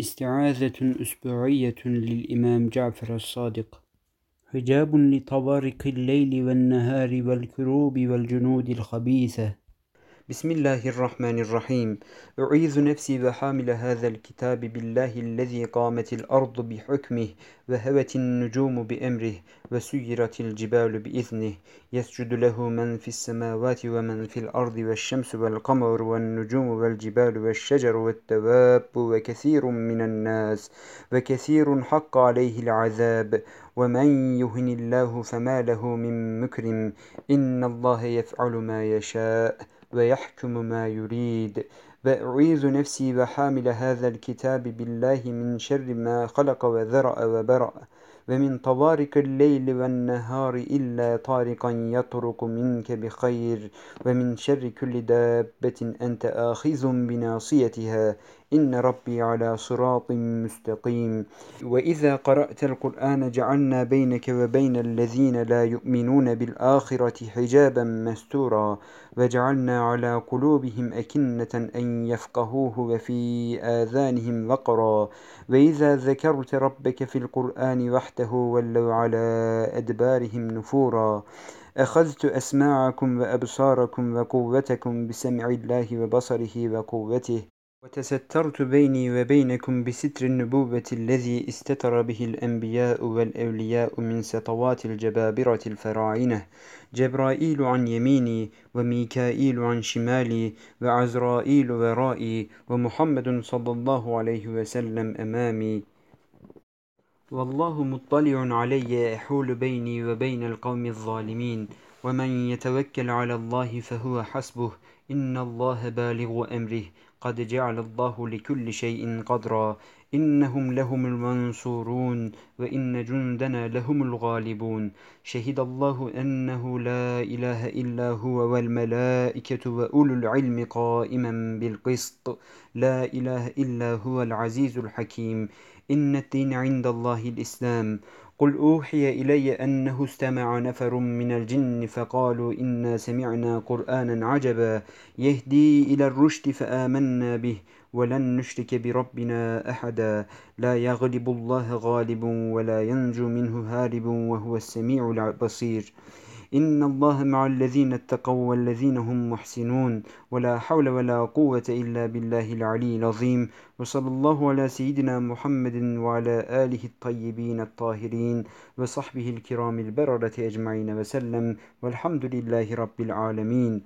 استعاذة أسبوعية للإمام جعفر الصادق. حجاب لطوارق الليل والنهار والكروب والجنود الخبيثة. بسم الله الرحمن الرحيم أعيذ نفسي وحامل هذا الكتاب بالله الذي قامت الأرض بحكمه وهوت النجوم بأمره وسيرت الجبال بإذنه. يسجد له من في السماوات ومن في الأرض والشمس والقمر والنجوم والجبال والشجر والدواب وكثير من الناس وكثير حق عليه العذاب. ومن يهن الله فما له من مكرم إن الله يفعل ما يشاء. ويحكم ما يريد. وأعيذ نفسي وحامل هذا الكتاب بالله من شر ما خلق وذرأ وبرأ. ومن طوارق الليل والنهار إلا طارقا يطرق منك بخير ومن شر كل دابة أنت آخذ بناصيتها. إن ربي على صراط مستقيم. وإذا قرأت القرآن جعلنا بينك وبين الذين لا يؤمنون بالآخرة حجابا مستورا وجعلنا على قلوبهم أكنة أن يفقهوه وفي آذانهم وقرا. وإذا ذكرت ربك في القرآن وحده ولوا على أدبارهم نفورا. أخذت أسماعكم وأبصاركم وقوتكم بسمع الله وبصره وقوته وتسترت بيني وبينكم بستر النبوة الذي استتر به الأنبياء والأولياء من سطوات الجبابرة الفراعنة جبرائيل عن يميني وميكائيل عن شمالي وعزرائيل ورائي ومحمد صلى الله عليه وسلم أمامي. والله مطلع علي يحول بيني وبين القوم الظالمين. ومن يتوكل على الله فهو حسبه إن الله بالغ أمره. قد جعل الله لكل شيء قدرا إنهم لهم المنصورون وإن جندنا لهم الغالبون. شهد الله أنه لا إله إلا هو والملائكة وأولو العلم قائما بالقسط. لا إله إلا هو العزيز الحكيم. إن الدين عند الله الإسلام. قل أوحي إلي أنه استمع نفر من الجن فقالوا إنا سمعنا قرآنا عجبا يهدي إلى الرشد فآمنا به ولن نشرك بربنا أحدا لا يغلب الله غالب ولا ينجو منه هارب وهو السميع البصير إن الله مع الذين اتقوا والذين هم محسنون ولا حول ولا قوة إلا بالله العلي العظيم وصلى الله على سيدنا محمد وعلى آله الطيبين الطاهرين وصحبه الكرام البررة أجمعين وسلم والحمد لله رب العالمين